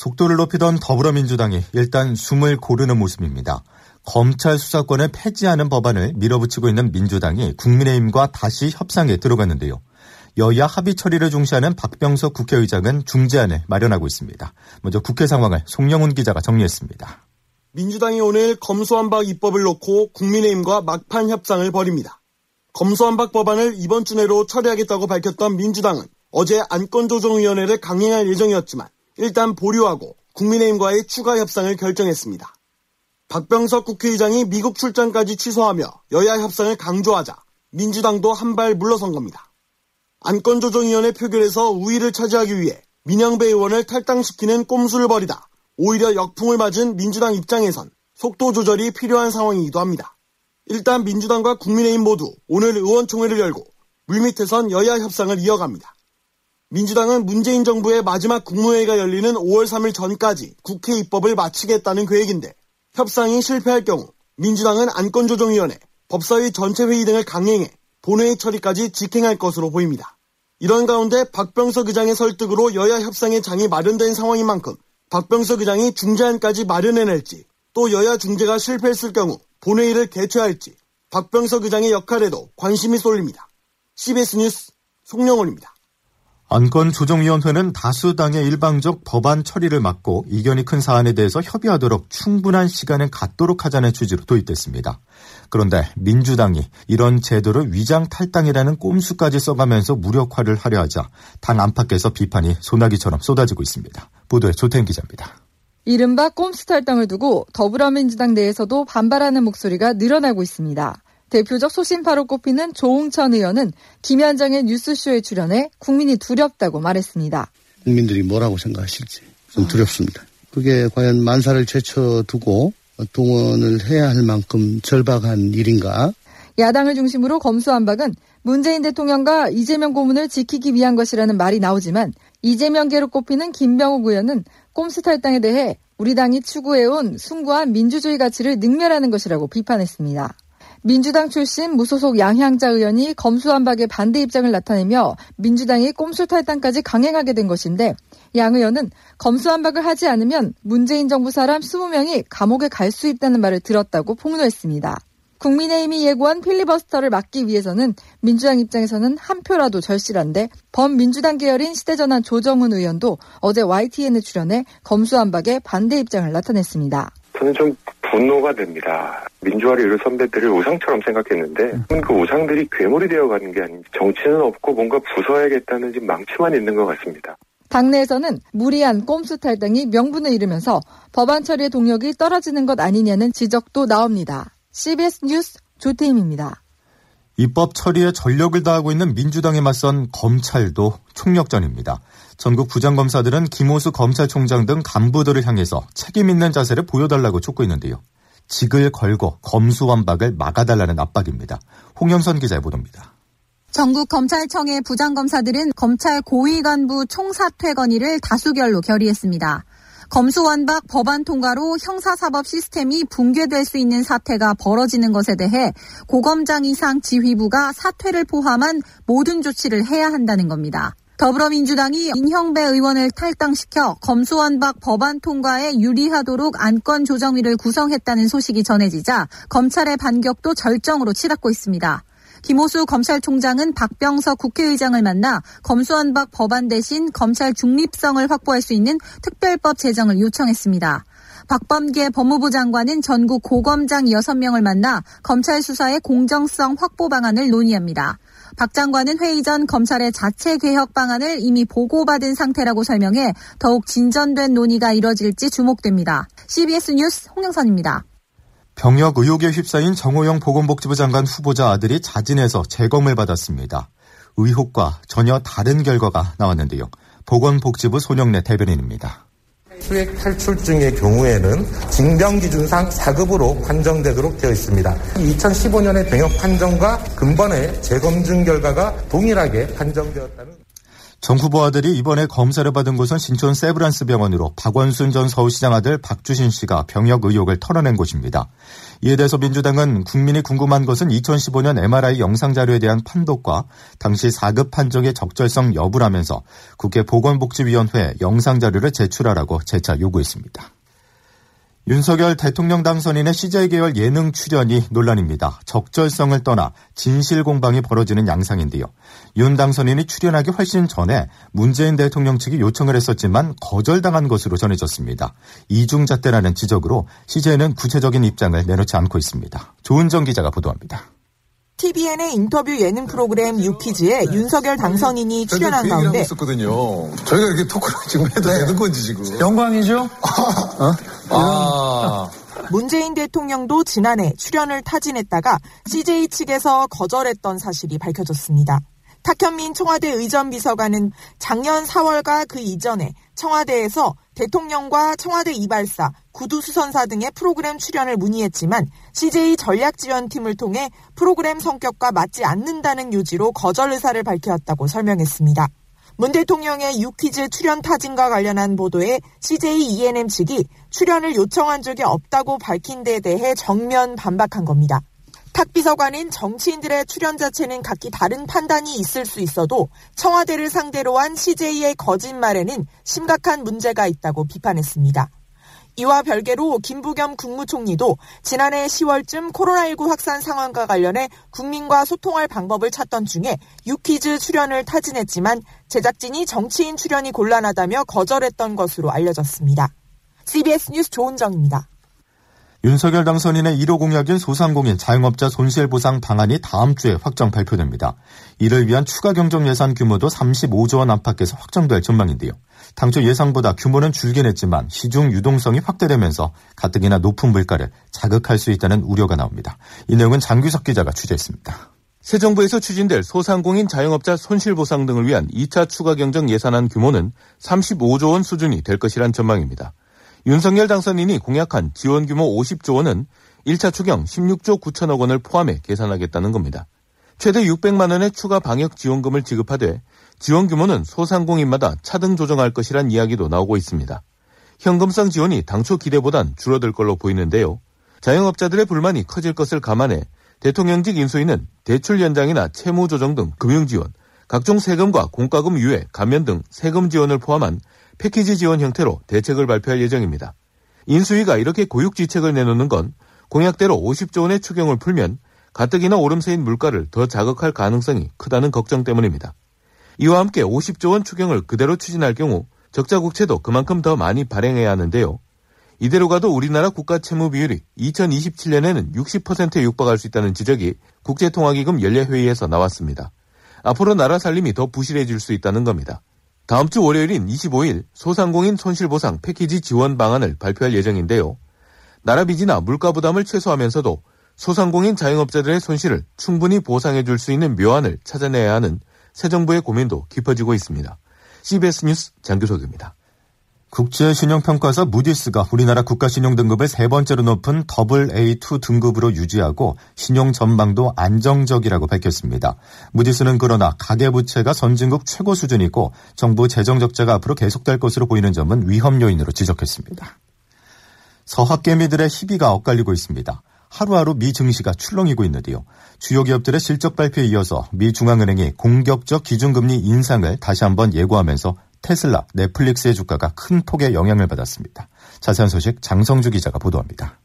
속도를 높이던 더불어민주당이 일단 숨을 고르는 모습입니다. 검찰 수사권을 폐지하는 법안을 밀어붙이고 있는 민주당이 국민의힘과 다시 협상에 들어갔는데요. 여야 합의 처리를 중시하는 박병석 국회의장은 중재안을 마련하고 있습니다. 먼저 국회 상황을 송영훈 기자가 정리했습니다. 민주당이 오늘 검수완박 입법을 놓고 국민의힘과 막판 협상을 벌입니다. 검수완박 법안을 이번 주 내로 처리하겠다고 밝혔던 민주당은 어제 안건조정위원회를 강행할 예정이었지만 일단 보류하고 국민의힘과의 추가 협상을 결정했습니다. 박병석 국회의장이 미국 출장까지 취소하며 여야 협상을 강조하자 민주당도 한 발 물러선 겁니다. 안건조정위원회 표결에서 우위를 차지하기 위해 민영배 의원을 탈당시키는 꼼수를 벌이다 오히려 역풍을 맞은 민주당 입장에선 속도 조절이 필요한 상황이기도 합니다. 일단 민주당과 국민의힘 모두 오늘 의원총회를 열고 물밑에선 여야 협상을 이어갑니다. 민주당은 문재인 정부의 마지막 국무회의가 열리는 5월 3일 전까지 국회 입법을 마치겠다는 계획인데 협상이 실패할 경우 민주당은 안건조정위원회, 법사위 전체 회의 등을 강행해 본회의 처리까지 직행할 것으로 보입니다. 이런 가운데 박병석 의장의 설득으로 여야 협상의 장이 마련된 상황인 만큼 박병석 의장이 중재안까지 마련해낼지 또 여야 중재가 실패했을 경우 본회의를 개최할지 박병석 의장의 역할에도 관심이 쏠립니다. CBS 뉴스 송영원입니다. 안건조정위원회는 다수당의 일방적 법안 처리를 막고 이견이 큰 사안에 대해서 협의하도록 충분한 시간을 갖도록 하자는 취지로 도입됐습니다. 그런데 민주당이 이런 제도를 위장 탈당이라는 꼼수까지 써가면서 무력화를 하려 하자 당 안팎에서 비판이 소나기처럼 쏟아지고 있습니다. 보도에 조태인 기자입니다. 이른바 꼼수 탈당을 두고 더불어민주당 내에서도 반발하는 목소리가 늘어나고 있습니다. 대표적 소신파로 꼽히는 조홍천 의원은 김현정의 뉴스쇼에 출연해 국민이 두렵다고 말했습니다. 국민들이 뭐라고 생각하실지 좀 두렵습니다. 그게 과연 만사를 제쳐두고 동원을 해야 할 만큼 절박한 일인가? 야당을 중심으로 검수한 박은 문재인 대통령과 이재명 고문을 지키기 위한 것이라는 말이 나오지만 이재명계로 꼽히는 김병욱 의원은 꼼수 탈당에 대해 우리 당이 추구해온 숭고한 민주주의 가치를 능멸하는 것이라고 비판했습니다. 민주당 출신 무소속 양향자 의원이 검수완박에 반대 입장을 나타내며 민주당이 꼼수 탈당까지 강행하게 된 것인데 양 의원은 검수완박을 하지 않으면 문재인 정부 사람 20명이 감옥에 갈 수 있다는 말을 들었다고 폭로했습니다. 국민의힘이 예고한 필리버스터를 막기 위해서는 민주당 입장에서는 한 표라도 절실한데 범민주당 계열인 시대전환 조정훈 의원도 어제 YTN에 출연해 검수완박에 반대 입장을 나타냈습니다. 저는 좀 분노가 됩니다. 민주화를 이룰 선배들을 우상처럼 생각했는데 그 우상들이 괴물이 되어가는 게 아닌지 정치는 없고 뭔가 부숴야겠다는 망치만 있는 것 같습니다. 당내에서는 무리한 꼼수 탈당이 명분을 잃으면서 법안 처리의 동력이 떨어지는 것 아니냐는 지적도 나옵니다. CBS 뉴스 조태임입니다. 입법 처리에 전력을 다하고 있는 민주당에 맞선 검찰도 총력전입니다. 전국 부장검사들은 김호수 검찰총장 등 간부들을 향해서 책임 있는 자세를 보여달라고 촉구 있는데요. 직을 걸고 검수완박을 막아달라는 압박입니다. 홍영선 기자의 보도입니다. 전국 검찰청의 부장검사들은 검찰 고위 간부 총사퇴 건의를 다수결로 결의했습니다. 검수완박 법안 통과로 형사사법 시스템이 붕괴될 수 있는 사태가 벌어지는 것에 대해 고검장 이상 지휘부가 사퇴를 포함한 모든 조치를 해야 한다는 겁니다. 더불어민주당이 인형배 의원을 탈당시켜 검수완박 법안 통과에 유리하도록 안건 조정위를 구성했다는 소식이 전해지자 검찰의 반격도 절정으로 치닫고 있습니다. 김호수 검찰총장은 박병석 국회의장을 만나 검수완박 법안 대신 검찰 중립성을 확보할 수 있는 특별법 제정을 요청했습니다. 박범계 법무부 장관은 전국 고검장 6명을 만나 검찰 수사의 공정성 확보 방안을 논의합니다. 박 장관은 회의 전 검찰의 자체 개혁 방안을 이미 보고받은 상태라고 설명해 더욱 진전된 논의가 이뤄질지 주목됩니다. CBS 뉴스 홍영선입니다. 병역 의혹에 휩싸인 정호영 보건복지부 장관 후보자 아들이 자진해서 재검을 받았습니다. 의혹과 전혀 다른 결과가 나왔는데요. 보건복지부 손영래 대변인입니다. 수액 탈출증의 경우에는 징병 기준상 4급으로 판정되도록 되어 있습니다. 2015년의 병역 판정과 근본의 재검증 결과가 동일하게 판정되었다는 정 후보 아들이 이번에 검사를 받은 곳은 신촌 세브란스 병원으로 박원순 전 서울시장 아들 박주신 씨가 병역 의혹을 털어낸 곳입니다. 이에 대해서 민주당은 국민이 궁금한 것은 2015년 MRI 영상 자료에 대한 판독과 당시 4급 판정의 적절성 여부라면서 국회 보건복지위원회에 영상 자료를 제출하라고 재차 요구했습니다. 윤석열 대통령 당선인의 CJ 계열 예능 출연이 논란입니다. 적절성을 떠나 진실 공방이 벌어지는 양상인데요. 윤 당선인이 출연하기 훨씬 전에 문재인 대통령 측이 요청을 했었지만 거절당한 것으로 전해졌습니다. 이중잣대라는 지적으로 CJ는 구체적인 입장을 내놓지 않고 있습니다. 조은정 기자가 보도합니다. TVN의 인터뷰 예능 프로그램 유퀴즈에 윤석열 당선인이 출연한 가운데 있었거든요. 저희가 이렇게 토크를 지금 해도 네. 되는 건지 지금. 영광이죠? 어? 아. 문재인 대통령도 지난해 출연을 타진했다가 CJ 측에서 거절했던 사실이 밝혀졌습니다. 탁현민 청와대 의전비서관은 작년 4월과 그 이전에 청와대에서 대통령과 청와대 이발사, 구두수선사 등의 프로그램 출연을 문의했지만 CJ 전략지원팀을 통해 프로그램 성격과 맞지 않는다는 요지로 거절 의사를 밝혔다고 설명했습니다. 문 대통령의 유퀴즈 출연 타진과 관련한 보도에 CJ ENM 측이 출연을 요청한 적이 없다고 밝힌 데 대해 정면 반박한 겁니다. 탁 비서관은 정치인들의 출연 자체는 각기 다른 판단이 있을 수 있어도 청와대를 상대로 한 CJ의 거짓말에는 심각한 문제가 있다고 비판했습니다. 이와 별개로 김부겸 국무총리도 지난해 10월쯤 코로나19 확산 상황과 관련해 국민과 소통할 방법을 찾던 중에 유퀴즈 출연을 타진했지만 제작진이 정치인 출연이 곤란하다며 거절했던 것으로 알려졌습니다. CBS 뉴스 조은정입니다. 윤석열 당선인의 1호 공약인 소상공인 자영업자 손실보상 방안이 다음 주에 확정 발표됩니다. 이를 위한 추가 경정 예산 규모도 35조 원 안팎에서 확정될 전망인데요. 당초 예상보다 규모는 줄긴 했지만 시중 유동성이 확대되면서 가뜩이나 높은 물가를 자극할 수 있다는 우려가 나옵니다. 이 내용은 장규석 기자가 취재했습니다. 새 정부에서 추진될 소상공인 자영업자 손실보상 등을 위한 2차 추가 경정 예산안 규모는 35조 원 수준이 될 것이란 전망입니다. 윤석열 당선인이 공약한 지원 규모 50조 원은 1차 추경 16조 9천억 원을 포함해 계산하겠다는 겁니다. 최대 600만 원의 추가 방역 지원금을 지급하되 지원 규모는 소상공인마다 차등 조정할 것이란 이야기도 나오고 있습니다. 현금성 지원이 당초 기대보단 줄어들 걸로 보이는데요. 자영업자들의 불만이 커질 것을 감안해 대통령직 인수위는 대출 연장이나 채무 조정 등 금융 지원, 각종 세금과 공과금 유예, 감면 등 세금 지원을 포함한 패키지 지원 형태로 대책을 발표할 예정입니다. 인수위가 이렇게 고육지책을 내놓는 건 공약대로 50조 원의 추경을 풀면 가뜩이나 오름세인 물가를 더 자극할 가능성이 크다는 걱정 때문입니다. 이와 함께 50조 원 추경을 그대로 추진할 경우 적자 국채도 그만큼 더 많이 발행해야 하는데요. 이대로 가도 우리나라 국가 채무 비율이 2027년에는 60%에 육박할 수 있다는 지적이 국제통화기금 연례회의에서 나왔습니다. 앞으로 나라 살림이 더 부실해질 수 있다는 겁니다. 다음 주 월요일인 25일 소상공인 손실보상 패키지 지원 방안을 발표할 예정인데요. 나라 빚이나 물가 부담을 최소화하면서도 소상공인 자영업자들의 손실을 충분히 보상해 줄 수 있는 묘안을 찾아내야 하는 새 정부의 고민도 깊어지고 있습니다. CBS 뉴스 장규석입니다. 국제신용평가사 무디스가 우리나라 국가신용 등급을 세 번째로 높은 AA2 등급으로 유지하고 신용 전망도 안정적이라고 밝혔습니다. 무디스는 그러나 가계부채가 선진국 최고 수준이고 정부 재정 적자가 앞으로 계속될 것으로 보이는 점은 위험 요인으로 지적했습니다. 서학개미들의 희비가 엇갈리고 있습니다. 하루하루 미 증시가 출렁이고 있는데요. 주요 기업들의 실적 발표에 이어서 미 중앙은행이 공격적 기준금리 인상을 다시 한번 예고하면서 테슬라, 넷플릭스의 주가가 큰 폭의 영향을 받았습니다. 자세한 소식 장성주 기자가 보도합니다.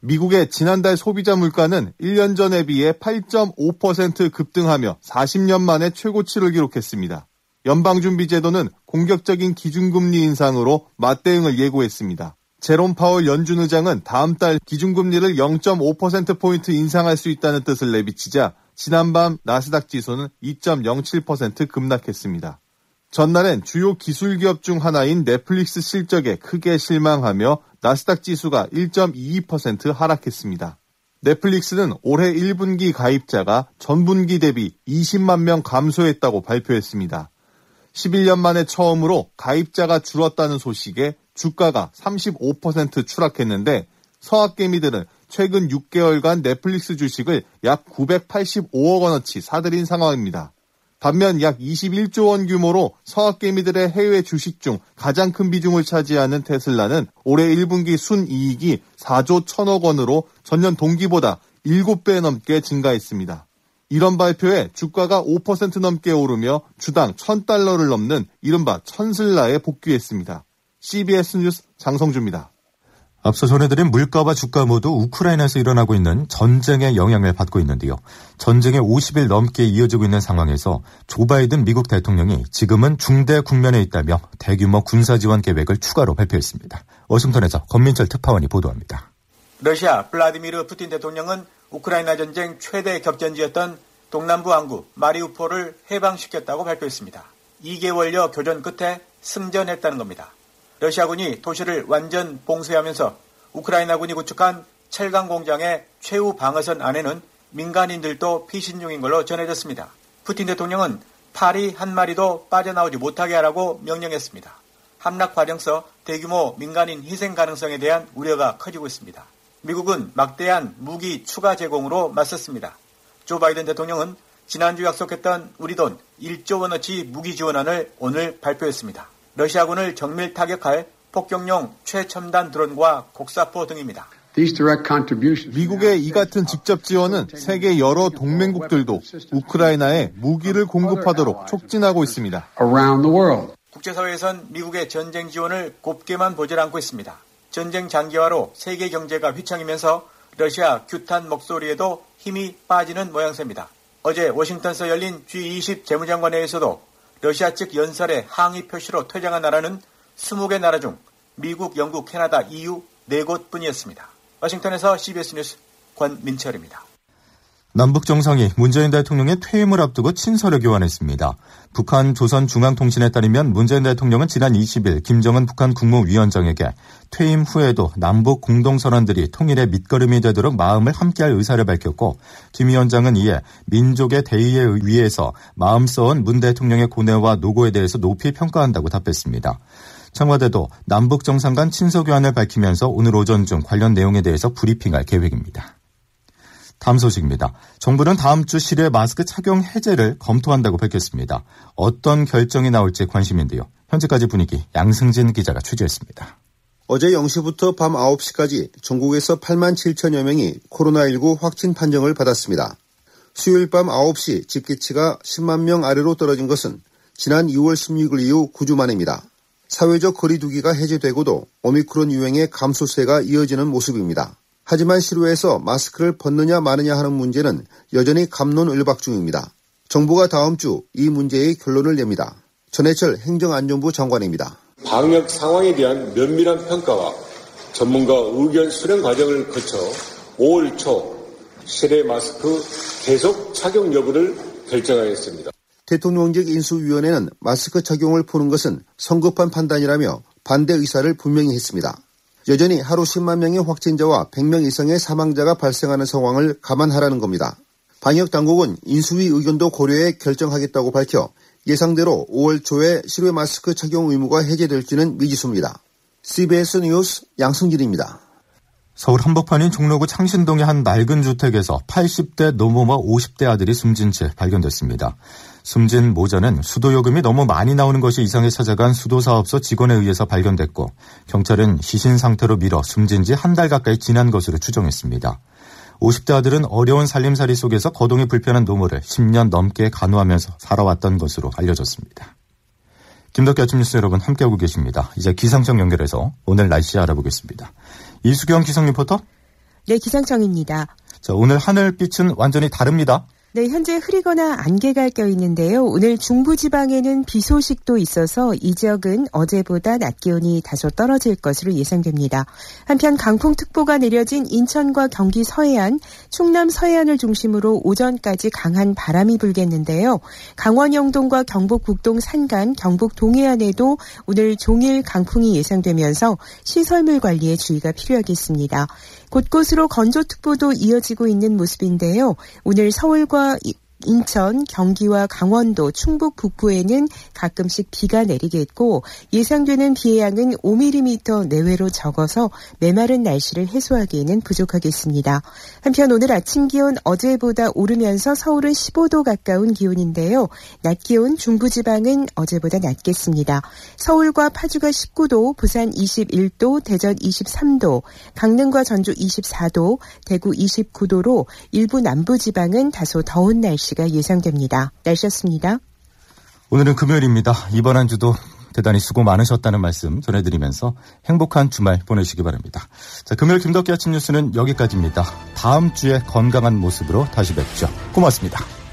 미국의 지난달 소비자 물가는 1년 전에 비해 8.5% 급등하며 40년 만에 최고치를 기록했습니다. 연방준비제도는 공격적인 기준금리 인상으로 맞대응을 예고했습니다. 제롬 파월 연준 의장은 다음 달 기준금리를 0.5%포인트 인상할 수 있다는 뜻을 내비치자 지난밤 나스닥 지수는 2.07% 급락했습니다. 전날엔 주요 기술 기업 중 하나인 넷플릭스 실적에 크게 실망하며 나스닥 지수가 1.22% 하락했습니다. 넷플릭스는 올해 1분기 가입자가 전분기 대비 20만 명 감소했다고 발표했습니다. 11년 만에 처음으로 가입자가 줄었다는 소식에 주가가 35% 추락했는데 서학개미들은 최근 6개월간 넷플릭스 주식을 약 985억 원어치 사들인 상황입니다. 반면 약 21조 원 규모로 서학개미들의 해외 주식 중 가장 큰 비중을 차지하는 테슬라는 올해 1분기 순이익이 4조 1천억 원으로 전년 동기보다 7배 넘게 증가했습니다. 이런 발표에 주가가 5% 넘게 오르며 주당 1000달러를 넘는 이른바 천슬라에 복귀했습니다. CBS 뉴스 장성주입니다. 앞서 전해드린 물가와 주가 모두 우크라이나에서 일어나고 있는 전쟁의 영향을 받고 있는데요. 전쟁이 50일 넘게 이어지고 있는 상황에서 조 바이든 미국 대통령이 지금은 중대 국면에 있다며 대규모 군사 지원 계획을 추가로 발표했습니다. 워싱턴에서 권민철 특파원이 보도합니다. 러시아 블라디미르 푸틴 대통령은 우크라이나 전쟁 최대 격전지였던 동남부 항구 마리우폴을 해방시켰다고 발표했습니다. 2개월여 교전 끝에 승전했다는 겁니다. 러시아군이 도시를 완전 봉쇄하면서 우크라이나군이 구축한 철강 공장의 최후 방어선 안에는 민간인들도 피신 중인 걸로 전해졌습니다. 푸틴 대통령은 파리 한 마리도 빠져나오지 못하게 하라고 명령했습니다. 함락 과정서 대규모 민간인 희생 가능성에 대한 우려가 커지고 있습니다. 미국은 막대한 무기 추가 제공으로 맞섰습니다. 조 바이든 대통령은 지난주 약속했던 우리 돈 1조 원어치 무기 지원안을 오늘 발표했습니다. 러시아군을 정밀 타격할 폭격용 최첨단 드론과 곡사포 등입니다. 미국의 이 같은 직접 지원은 세계 여러 동맹국들도 우크라이나에 무기를 공급하도록 촉진하고 있습니다. 국제사회에선 미국의 전쟁 지원을 곱게만 보질 않고 있습니다. 전쟁 장기화로 세계 경제가 휘청이면서 러시아 규탄 목소리에도 힘이 빠지는 모양새입니다. 어제 워싱턴에서 열린 G20 재무장관회에서도 러시아 측 연설의 항의 표시로 퇴장한 나라는 20개 나라 중 미국, 영국, 캐나다, EU 4곳 뿐이었습니다. 워싱턴에서 CBS 뉴스 권민철입니다. 남북 정상이 문재인 대통령의 퇴임을 앞두고 친서를 교환했습니다. 북한 조선중앙통신에 따르면 문재인 대통령은 지난 20일 김정은 북한 국무위원장에게 퇴임 후에도 남북 공동선언들이 통일의 밑거름이 되도록 마음을 함께할 의사를 밝혔고 김 위원장은 이에 민족의 대의에 의해서 마음 써온 문 대통령의 고뇌와 노고에 대해서 높이 평가한다고 답했습니다. 청와대도 남북 정상 간 친서 교환을 밝히면서 오늘 오전 중 관련 내용에 대해서 브리핑할 계획입니다. 다음 소식입니다. 정부는 다음 주 실외 마스크 착용 해제를 검토한다고 밝혔습니다. 어떤 결정이 나올지 관심인데요. 현재까지 분위기 양승진 기자가 취재했습니다. 어제 0시부터 밤 9시까지 전국에서 8만 7천여 명이 코로나19 확진 판정을 받았습니다. 수요일 밤 9시 집계치가 10만 명 아래로 떨어진 것은 지난 2월 16일 이후 9주 만입니다. 사회적 거리두기가 해제되고도 오미크론 유행의 감소세가 이어지는 모습입니다. 하지만 실외에서 마스크를 벗느냐 마느냐 하는 문제는 여전히 감론을박 중입니다. 정부가 다음 주 이 문제의 결론을 냅니다. 전해철 행정안전부 장관입니다. 방역 상황에 대한 면밀한 평가와 전문가 의견 수렴 과정을 거쳐 5월 초 실외 마스크 계속 착용 여부를 결정하였습니다. 대통령직 인수위원회는 마스크 착용을 푸는 것은 성급한 판단이라며 반대 의사를 분명히 했습니다. 여전히 하루 10만 명의 확진자와 100명 이상의 사망자가 발생하는 상황을 감안하라는 겁니다. 방역 당국은 인수위 의견도 고려해 결정하겠다고 밝혀 예상대로 5월 초에 실외 마스크 착용 의무가 해제될지는 미지수입니다. CBS 뉴스 양승길입니다. 서울 한복판인 종로구 창신동의 한 낡은 주택에서 80대 노모와 50대 아들이 숨진 채 발견됐습니다. 숨진 모자는 수도 요금이 너무 많이 나오는 것이 이상해 찾아간 수도사업소 직원에 의해서 발견됐고 경찰은 시신 상태로 미뤄 숨진 지 한 달 가까이 지난 것으로 추정했습니다. 50대 아들은 어려운 살림살이 속에서 거동이 불편한 노모를 10년 넘게 간호하면서 살아왔던 것으로 알려졌습니다. 김덕기 아침 뉴스 여러분 함께하고 계십니다. 이제 기상청 연결해서 오늘 날씨 알아보겠습니다. 이수경 기상 리포터? 네, 기상청입니다. 자, 오늘 하늘빛은 완전히 다릅니다. 네, 현재 흐리거나 안개가 껴 있는데요. 오늘 중부지방에는 비 소식도 있어서 이 지역은 어제보다 낮 기온이 다소 떨어질 것으로 예상됩니다. 한편 강풍특보가 내려진 인천과 경기 서해안, 충남 서해안을 중심으로 오전까지 강한 바람이 불겠는데요. 강원 영동과 경북 북동 산간, 경북 동해안에도 오늘 종일 강풍이 예상되면서 시설물 관리에 주의가 필요하겠습니다. 곳곳으로 건조특보도 이어지고 있는 모습인데요. 오늘 서울과 인천, 경기와 강원도, 충북 북부에는 가끔씩 비가 내리겠고 예상되는 비의 양은 5mm 내외로 적어서 메마른 날씨를 해소하기에는 부족하겠습니다. 한편 오늘 아침 기온 어제보다 오르면서 서울은 15도 가까운 기온인데요. 낮 기온 중부지방은 어제보다 낮겠습니다. 서울과 파주가 19도, 부산 21도, 대전 23도, 강릉과 전주 24도, 대구 29도로 일부 남부지방은 다소 더운 날씨가 예상됩니다. 날씨였습니다. 오늘은 금요일입니다. 이번 한 주도 대단히 수고 많으셨다는 말씀 전해드리면서 행복한 주말 보내시기 바랍니다. 자, 금요일 김덕기 아침 뉴스는 여기까지입니다. 다음 주에 건강한 모습으로 다시 뵙죠. 고맙습니다.